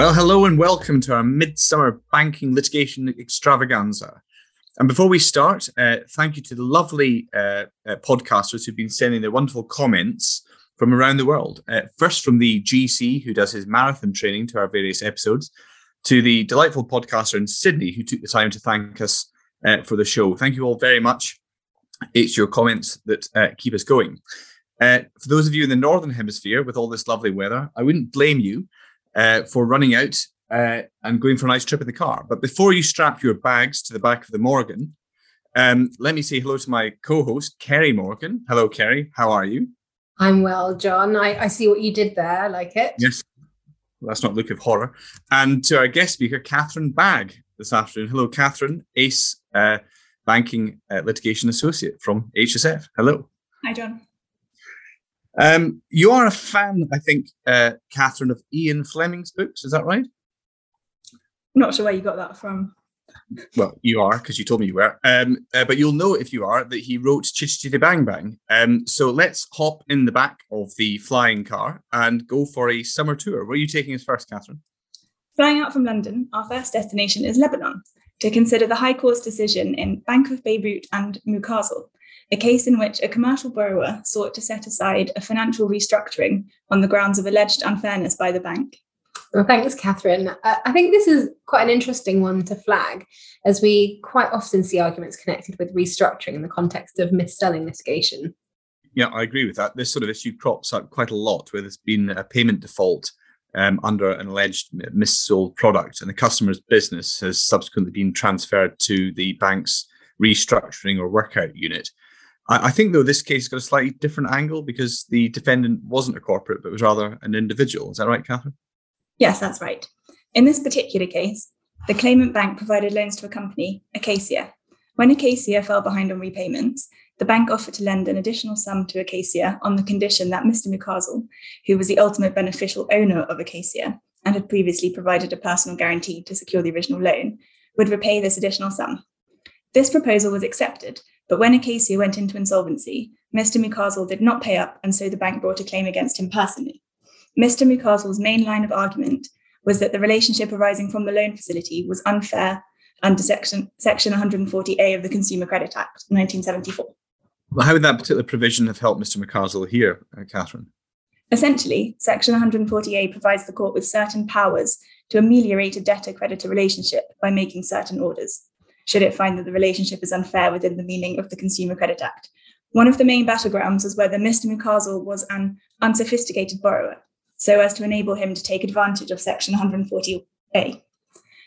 Well, hello and welcome to our midsummer banking litigation extravaganza. And before we start, uh, thank you to the lovely uh, uh, podcasters who've been sending their wonderful comments from around the world. Uh, first, from the GC, who does his marathon training to our various episodes, to the delightful podcaster in Sydney, who took the time to thank us uh, for the show. Thank you all very much. It's your comments that uh, keep us going. for those of you in the Northern Hemisphere with all this lovely weather, I wouldn't blame you uh, for running out uh, and going for a nice trip in the car. But before you strap your bags to the back of the Morgan, um, let me say hello to my co-host Kerry Morgan. Hello, Kerry. How are you? I'm well, John. I, I see what you did there. I like it. Yes. Well, that's not look of horror. And to our guest speaker, Catherine Bagg, this afternoon. Hello, Catherine, ACE uh, Banking uh, Litigation Associate from HSF. Hello. Hi, John. Um, you are a fan, I think, uh, Catherine, of Ian Fleming's books. Is that right? I'm not sure where you got that from. Well, you are because you told me you were. Um, uh, but you'll know if you are that he wrote Chitty Chitty Bang Bang. Um, so let's hop in the back of the flying car and go for a summer tour. Where are you taking us first, Catherine? Flying out from London, our first destination is Lebanon to consider the High Court's decision in Bank of Beirut and Mukazel, a case in which a commercial borrower sought to set aside a financial restructuring on the grounds of alleged unfairness by the bank. Well, thanks, Catherine. Uh, I think this is quite an interesting one to flag, as we quite often see arguments connected with restructuring in the context of mis-selling litigation. Yeah, I agree with that. This sort of issue crops up quite a lot where there's been a payment default um, under an alleged mis-sold product, and the customer's business has subsequently been transferred to the bank's restructuring or workout unit. I, think, though, this case got a slightly different angle because the defendant wasn't a corporate, but was rather an individual. Is that right, Catherine? Yes, that's right. In this particular case, the claimant bank provided loans to a company, Acacia. When Acacia fell behind on repayments, the bank offered to lend an additional sum to Acacia on the condition that Mr. Mukazel, who was the ultimate beneficial owner of Acacia and had previously provided a personal guarantee to secure the original loan, would repay this additional sum. This proposal was accepted, but when Acacia went into insolvency, Mr. Mukazel did not pay up, and so the bank brought a claim against him personally. Mr. Mukazel's main line of argument was that the relationship arising from the loan facility was unfair under Section, Section 140A of the Consumer Credit Act, 1974. Well, how would that particular provision have helped Mr. Mukazel here, uh, Catherine? Essentially, Section 140A provides the court with certain powers to ameliorate a debtor creditor relationship by making certain orders should it find that the relationship is unfair within the meaning of the Consumer Credit Act. One of the main battlegrounds is whether Mr. Mukazel was an unsophisticated borrower, so as to enable him to take advantage of Section 140A.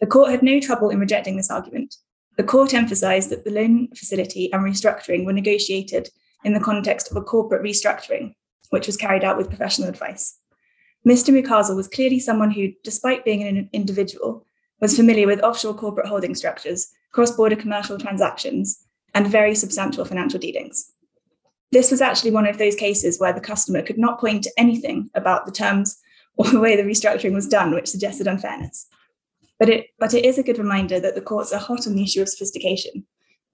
The court had no trouble in rejecting this argument. The court emphasised that the loan facility and restructuring were negotiated in the context of a corporate restructuring, which was carried out with professional advice. Mr. Mukazel was clearly someone who, despite being an individual, was familiar with offshore corporate holding structures cross border commercial transactions, and very substantial financial dealings. This was actually one of those cases where the customer could not point to anything about the terms or the way the restructuring was done, which suggested unfairness. But it, but it is a good reminder that the courts are hot on the issue of sophistication.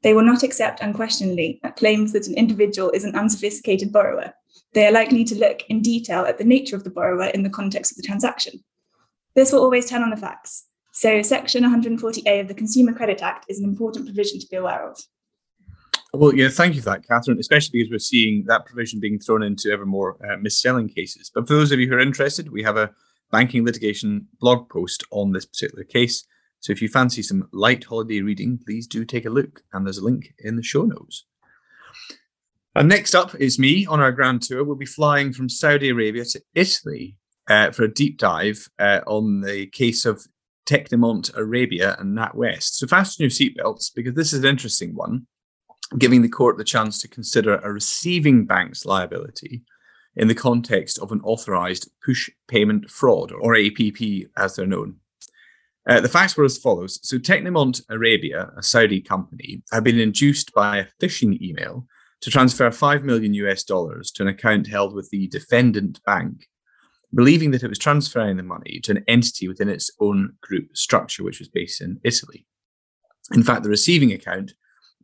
They will not accept unquestioningly claims that an individual is an unsophisticated borrower. They are likely to look in detail at the nature of the borrower in the context of the transaction. This will always turn on the facts, so, Section 140A of the Consumer Credit Act is an important provision to be aware of. Well, yeah, thank you for that, Catherine, especially because we're seeing that provision being thrown into ever more uh, mis-selling cases. But for those of you who are interested, we have a banking litigation blog post on this particular case. So if you fancy some light holiday reading, please do take a look. And there's a link in the show notes. And next up is me on our grand tour. We'll be flying from Saudi Arabia to Italy uh, for a deep dive uh, on the case of Tecnimont Arabia and NatWest. So fasten your seatbelts because this is an interesting one, giving the court the chance to consider a receiving bank's liability in the context of an authorized push payment fraud, or APP as they're known. Uh, the facts were as follows. So Tecnimont Arabia, a Saudi company, had been induced by a phishing email to transfer 5 million US dollars to an account held with the defendant bank believing that it was transferring the money to an entity within its own group structure, which was based in Italy. In fact, the receiving account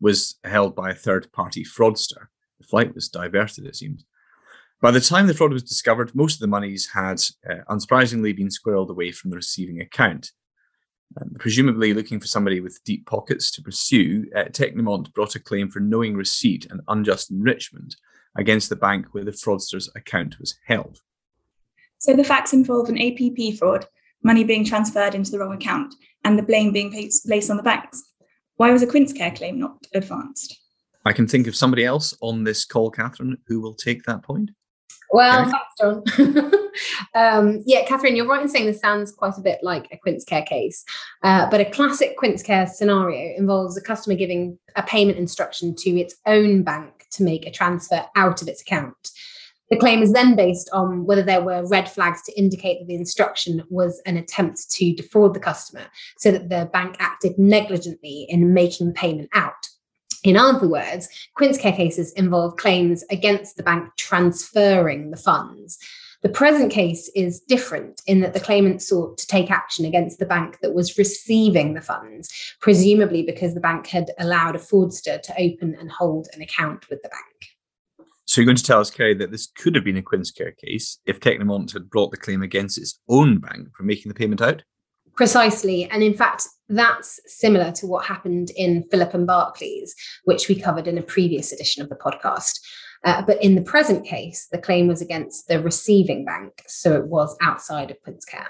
was held by a third party fraudster. The flight was diverted, it seems. By the time the fraud was discovered, most of the monies had uh, unsurprisingly been squirreled away from the receiving account. Um, presumably looking for somebody with deep pockets to pursue, uh, Tecnimont brought a claim for knowing receipt and unjust enrichment against the bank where the fraudster's account was held. So the facts involve an APP fraud, money being transferred into the wrong account, and the blame being placed on the banks. Why was a Quincecare claim not advanced? I can think of somebody else on this call, Catherine, who will take that point. Well, okay. thanks, John. um, yeah, Catherine, you're right in saying this sounds quite a bit like a Quincecare case, uh, but a classic Quincecare scenario involves a customer giving a payment instruction to its own bank to make a transfer out of its account. The claim is then based on whether there were red flags to indicate that the instruction was an attempt to defraud the customer, so that the bank acted negligently in making the payment out. In other words, Quincecare cases involve claims against the bank transferring the funds. The present case is different in that the claimant sought to take action against the bank that was receiving the funds, presumably because the bank had allowed a fraudster to open and hold an account with the bank. So you're going to tell us, Kerry, that this could have been a Quincecare case if Tecnimont had brought the claim against its own bank for making the payment out? Precisely. And in fact, that's similar to what happened in Philipp and Barclays, which we covered in a previous edition of the podcast. Uh, but in the present case, the claim was against the receiving bank, so it was outside of Quincecare.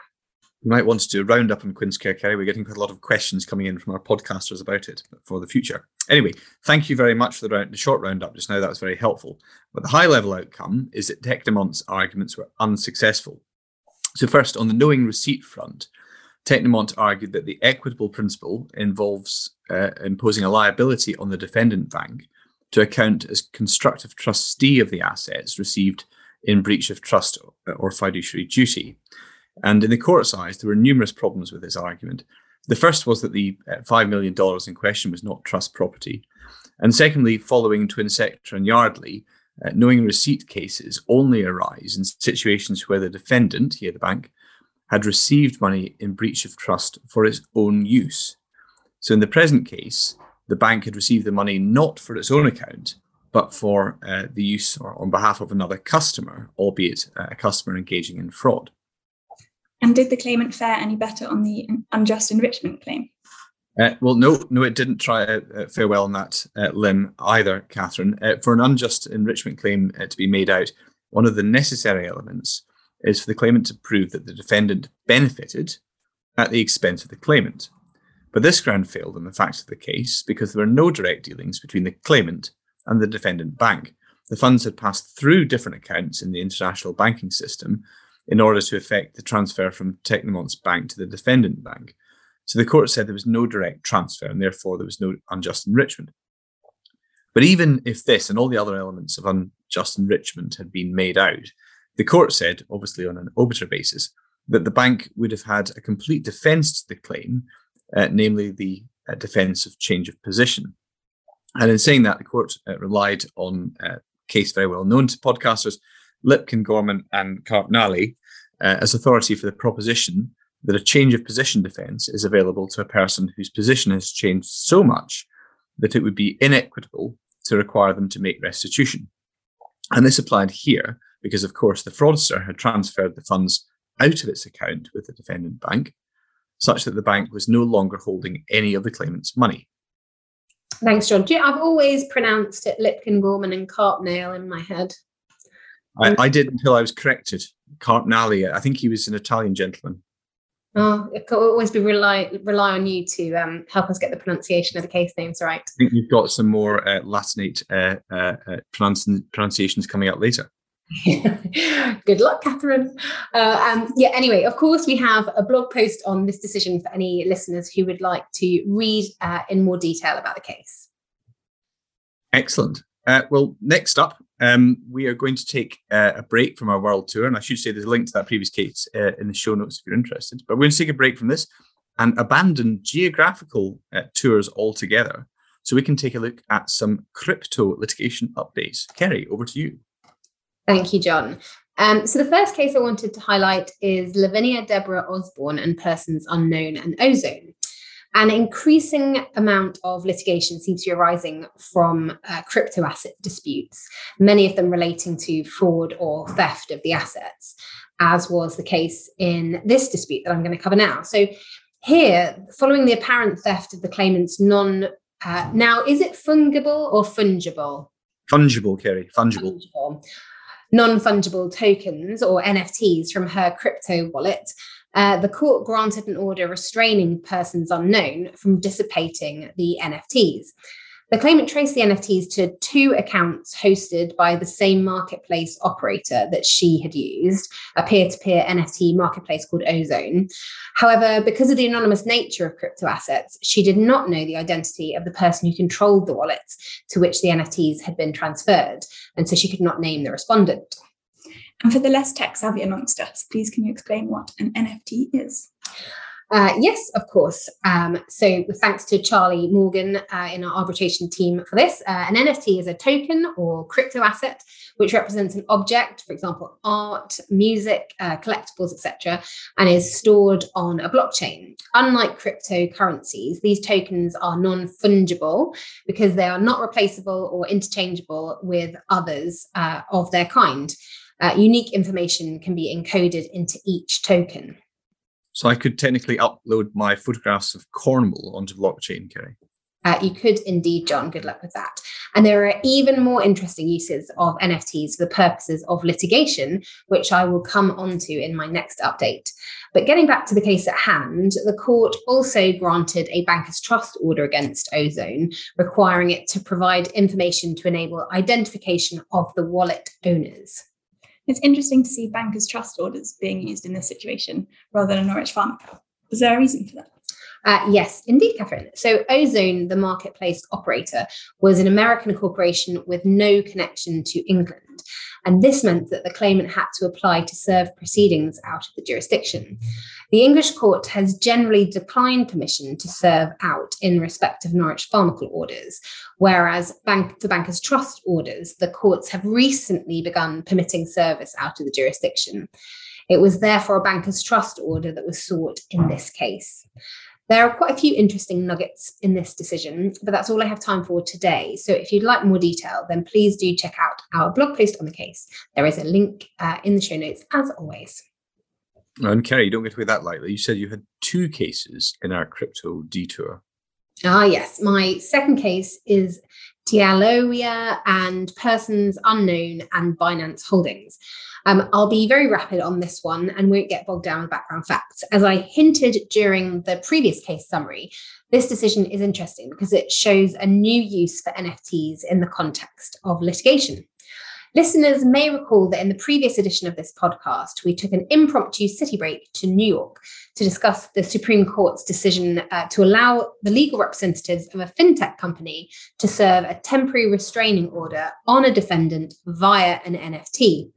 You might want to do a roundup on Quincecare, Kerry. We're getting quite a lot of questions coming in from our podcasters about it for the future. Anyway, thank you very much for the, round, the short roundup just now. That was very helpful. But the high level outcome is that Tecnimont's arguments were unsuccessful. So, first, on the knowing receipt front, Tecnimont argued that the equitable principle involves uh, imposing a liability on the defendant bank to account as constructive trustee of the assets received in breach of trust or fiduciary duty. And in the court's eyes, there were numerous problems with this argument. The first was that the uh, $5 million in question was not trust property. And secondly, following Twinsectra and Yardley, uh, knowing receipt cases only arise in situations where the defendant, here the bank, had received money in breach of trust for its own use. So in the present case, the bank had received the money not for its own account, but for uh, the use or on behalf of another customer, albeit uh, a customer engaging in fraud. And did the claimant fare any better on the unjust enrichment claim? Uh, well, no, no, it didn't try uh, fare well on that uh, limb either, Catherine. Uh, for an unjust enrichment claim uh, to be made out, one of the necessary elements is for the claimant to prove that the defendant benefited at the expense of the claimant. But this ground failed on the facts of the case because there were no direct dealings between the claimant and the defendant bank. The funds had passed through different accounts in the international banking system in order to effect the transfer from Tecnimont's bank to the defendant bank. So the court said there was no direct transfer and therefore there was no unjust enrichment. But even if this and all the other elements of unjust enrichment had been made out, the court said, obviously on an obiter basis, that the bank would have had a complete defence to the claim, uh, namely the uh, defence of change of position. And in saying that, the court uh, relied on a case very well known to podcasters, Lipkin, Gorman, and Karpnale, uh, as authority for the proposition that a change of position defence is available to a person whose position has changed so much that it would be inequitable to require them to make restitution. And this applied here because, of course, the fraudster had transferred the funds out of its account with the defendant bank, such that the bank was no longer holding any of the claimant's money. Thanks, John. I've always pronounced it Lipkin, Gorman, and Carpnail in my head. I, I, did until I was corrected. Karpnale, I think he was an Italian gentleman. Oh, it could always be rely rely on you to um, help us get the pronunciation of the case names right. I think you've got some more uh, Latinate uh, uh, uh pronunciations coming out later. Good luck, Catherine. Uh, um, yeah, anyway, of course, we have a blog post on this decision for any listeners who would like to read uh, in more detail about the case. Excellent. Uh, well, next up, um, we are going to take uh, a break from our world tour. And I should say there's a link to that previous case uh, in the show notes if you're interested. But we're going to take a break from this and abandon geographical uh, tours altogether so we can take a look at some crypto litigation updates. Kerry, over to you. Thank you, John. Um, so the first case I wanted to highlight is Lavinia Deborah Osbourne and Persons Unknown and Ozone. An increasing amount of litigation seems to be arising from uh, crypto asset disputes, many of them relating to fraud or theft of the assets, as was the case in this dispute that I'm going to cover now. So, here, following the apparent theft of the claimant's non uh, now, is it fungible or fungible? Fungible, Kerry, fungible. fungible. Non fungible tokens or NFTs from her crypto wallet uh, the court granted an order restraining persons unknown from dissipating the NFTs. The claimant traced the NFTs to two accounts hosted by the same marketplace operator that she had used, a peer to peer NFT marketplace called Ozone. However, because of the anonymous nature of crypto assets, she did not know the identity of the person who controlled the wallets to which the NFTs had been transferred, and so she could not name the respondent. And for the less tech savvy amongst us, please can you explain what an NFT is? Uh, yes, of course. Um, so, thanks to Charlie Morgan uh, in our arbitration team for this, uh, an NFT is a token or crypto asset which represents an object, for example, art, music, uh, collectibles, etc., and is stored on a blockchain. Unlike cryptocurrencies, these tokens are non fungible because they are not replaceable or interchangeable with others uh, of their kind uh, unique information can be encoded into each token. So I could technically upload my photographs of Cornwall onto blockchain, Kerry. Uh, you could indeed, John. Good luck with that. And there are even more interesting uses of NFTs for the purposes of litigation, which I will come onto in my next update. But getting back to the case at hand, the court also granted a banker's trust order against Ozone, requiring it to provide information to enable identification of the wallet owners. It's interesting to see bankers' trust orders being used in this situation rather than a Norwich Pharmacal. Was there a reason for that? Uh, yes, indeed, Catherine. So, Ozone, the marketplace operator, was an American corporation with no connection to England. And this meant that the claimant had to apply to serve proceedings out of the jurisdiction. The English court has generally declined permission to serve out in respect of Norwich Pharmacal orders, whereas bank, for bankers' trust orders, the courts have recently begun permitting service out of the jurisdiction. It was therefore a banker's trust order that was sought in this case. There are quite a few interesting nuggets in this decision, but that's all I have time for today. So if you'd like more detail, then please do check out our blog post on the case. There is a link uh, in the show notes, as always. And Kerry, you don't get away that lightly. You said you had two cases in our crypto detour. Ah, yes. My second case is D'Aloia and Persons Unknown and Binance Holdings. Um, I'll be very rapid on this one and won't get bogged down with background facts. As I hinted during the previous case summary, this decision is interesting because it shows a new use for NFTs in the context of litigation. Listeners may recall that in the previous edition of this podcast, we took an impromptu city break to New York to discuss the Supreme Court's decision uh, to allow the legal representatives of a fintech company to serve a temporary restraining order on a defendant via an NFT.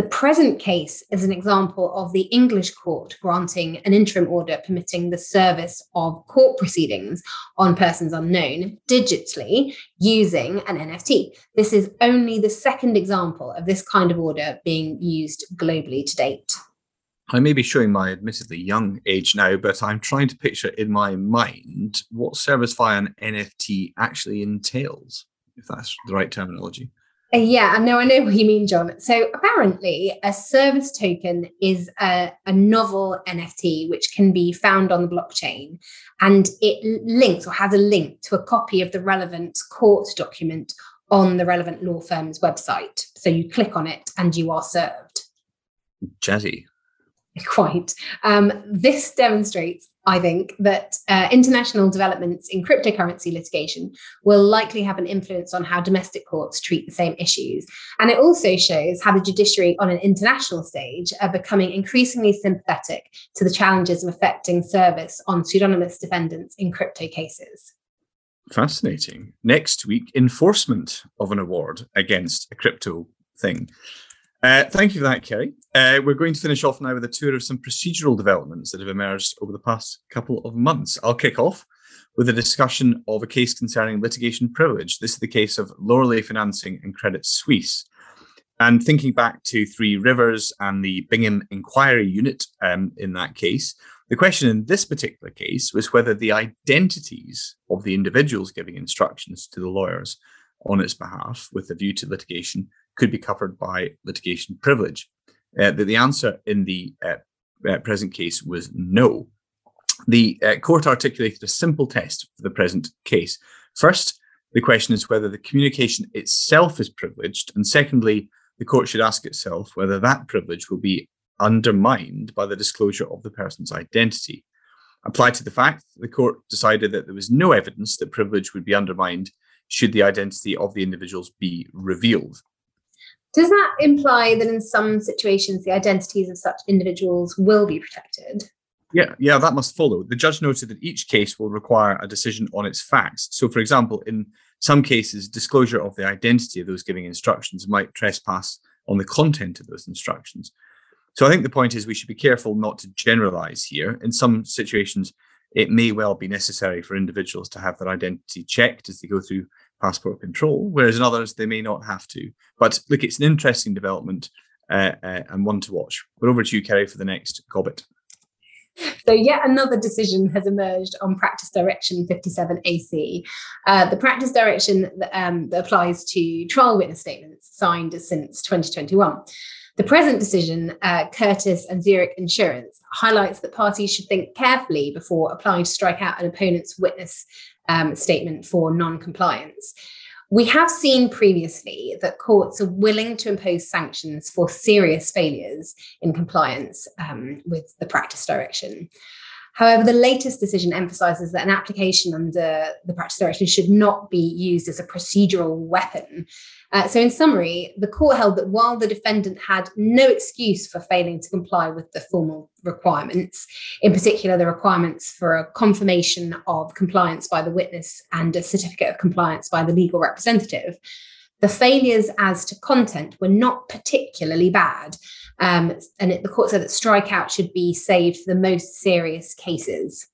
The present case is an example of the English court granting an interim order permitting the service of court proceedings on persons unknown digitally using an NFT. This is only the second example of this kind of order being used globally to date. I may be showing my admittedly young age now, but I'm trying to picture in my mind what service via an NFT actually entails, if that's the right terminology. Uh, yeah, no, I know what you mean, John. So apparently, a service token is a, a, novel NFT which can be found on the blockchain, and it links or has a link to a copy of the relevant court document on the relevant law firm's website. So you click on it, and you are served. Jazzy. Quite. Um, this demonstrates I think that uh, international developments in cryptocurrency litigation will likely have an influence on how domestic courts treat the same issues. And it also shows how the judiciary on an international stage are becoming increasingly sympathetic to the challenges of affecting service on pseudonymous defendants in crypto cases. Fascinating. Next week, enforcement of an award against a crypto thing. Uh, thank you for that, Kerry. Uh, we're going to finish off now with a tour of some procedural developments that have emerged over the past couple of months. I'll kick off with a discussion of a case concerning litigation privilege. This is the case of Loreley Financing and Credit Suisse. And thinking back to Three Rivers and the Bingham Inquiry Unit um, in that case, The question in this particular case was whether the identities of the individuals giving instructions to the lawyers on its behalf with a view to litigation could be covered by litigation privilege. Uh, the, the answer in the uh, uh, present case was no. The uh, court articulated a simple test for the present case. First, the question is whether the communication itself is privileged. And secondly, the court should ask itself whether that privilege will be undermined by the disclosure of the person's identity. Applied to the fact, the court decided that there was no evidence that privilege would be undermined should the identity of the individuals be revealed. Does that imply that in some situations the identities of such individuals will be protected? Yeah, yeah, that must follow. The judge noted that each case will require a decision on its facts. So, for example, in some cases, disclosure of the identity of those giving instructions might trespass on the content of those instructions. So, I think the point is we should be careful not to generalize here. In some situations, it may well be necessary for individuals to have their identity checked as they go through passport control, whereas in others they may not have to. But look, it's an interesting development uh, uh, and one to watch. But over to you, Kerry, for the next Gobbet. So, yet another decision has emerged on Practice Direction 57AC. Uh, the practice direction that, um, that applies to trial witness statements signed since 2021. The present decision, uh, Curtis and Zurich Insurance, highlights that parties should think carefully before applying to strike out an opponent's witness um, statement for non compliance. We have seen previously that courts are willing to impose sanctions for serious failures in compliance um, with the practice direction. However, the latest decision emphasizes that an application under the practice direction should not be used as a procedural weapon uh, so, in summary, the court held that while the defendant had no excuse for failing to comply with the formal requirements, in particular the requirements for a confirmation of compliance by the witness and a certificate of compliance by the legal representative, the failures as to content were not particularly bad. Um, and it, the court said that strikeout should be saved for the most serious cases.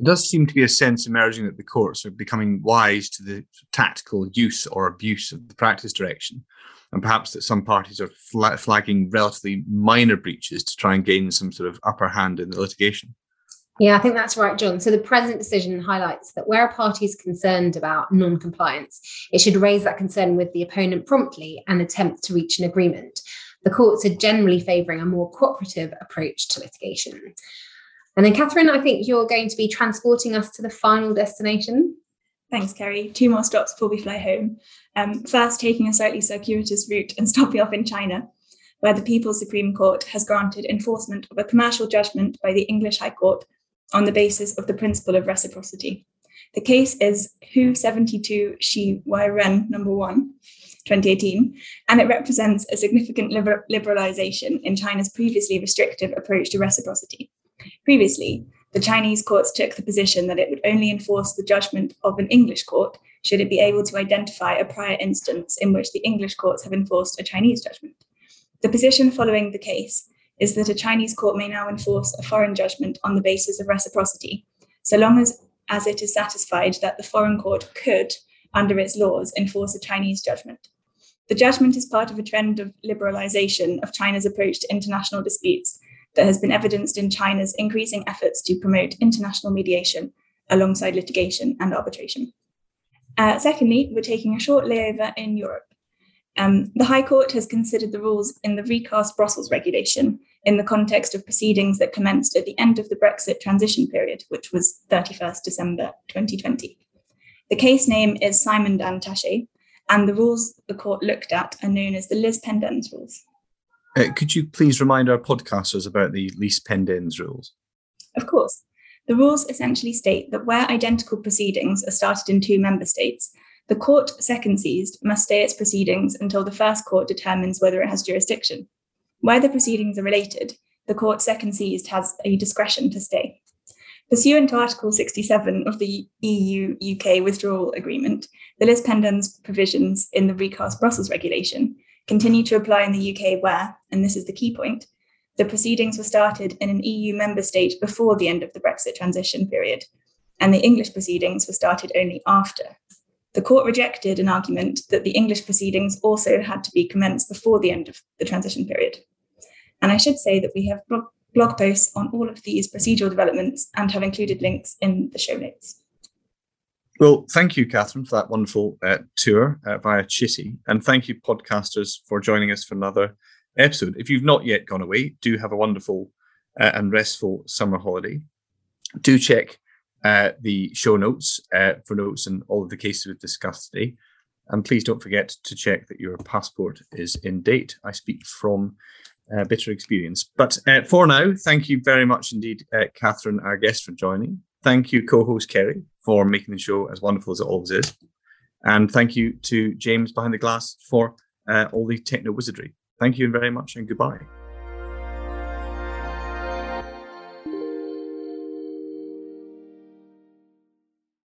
There does seem to be a sense emerging that the courts are becoming wise to the tactical use or abuse of the practice direction, and perhaps that some parties are fl- flagging relatively minor breaches to try and gain some sort of upper hand in the litigation. Yeah, I think that's right, John. So the present decision highlights that where a party is concerned about non compliance, it should raise that concern with the opponent promptly and attempt to reach an agreement. The courts are generally favouring a more cooperative approach to litigation. And then, Catherine, I think you're going to be transporting us to the final destination. Thanks, Kerry. Two more stops before we fly home. Um, first, taking a slightly circuitous route and stopping off in China, where the People's Supreme Court has granted enforcement of a commercial judgment by the English High Court on the basis of the principle of reciprocity. The case is Hu 72 Shi Wai Ren number one, 2018, and it represents a significant liber- liberalization in China's previously restrictive approach to reciprocity. Previously, the Chinese courts took the position that it would only enforce the judgment of an English court should it be able to identify a prior instance in which the English courts have enforced a Chinese judgment. The position following the case is that a Chinese court may now enforce a foreign judgment on the basis of reciprocity, so long as, as it is satisfied that the foreign court could, under its laws, enforce a Chinese judgment. The judgment is part of a trend of liberalization of China's approach to international disputes that has been evidenced in China's increasing efforts to promote international mediation alongside litigation and arbitration. Uh, secondly, we're taking a short layover in Europe. Um, the High Court has considered the rules in the recast Brussels regulation in the context of proceedings that commenced at the end of the Brexit transition period, which was 31st December 2020. The case name is Simon Dan Taché, and the rules the court looked at are known as the Lis Pendens rules. Uh, could you please remind our podcasters about the lis pendens rules? Of course. The rules essentially state that where identical proceedings are started in two member states, the court second seized must stay its proceedings until the first court determines whether it has jurisdiction. Where the proceedings are related, the court second seized has a discretion to stay. Pursuant to Article 67 of the EU UK withdrawal agreement, the lis pendens provisions in the recast Brussels regulation continue to apply in the UK where, and this is the key point, the proceedings were started in an EU member state before the end of the Brexit transition period, and the English proceedings were started only after. The court rejected an argument that the English proceedings also had to be commenced before the end of the transition period. And I should say that we have blog posts on all of these procedural developments and have included links in the show notes. Well, thank you, Catherine, for that wonderful uh, tour uh, via Chitty. And thank you, podcasters, for joining us for another episode. If you've not yet gone away, do have a wonderful uh, and restful summer holiday. Do check uh, the show notes uh, for notes and all of the cases we've discussed today. And please don't forget to check that your passport is in date. I speak from uh, bitter experience. But for now, thank you very much indeed, Catherine, our guest, for joining. Thank you, co host Kerry, for making the show as wonderful as it always is. And thank you to James behind the glass for uh, all the techno wizardry. Thank you very much and goodbye.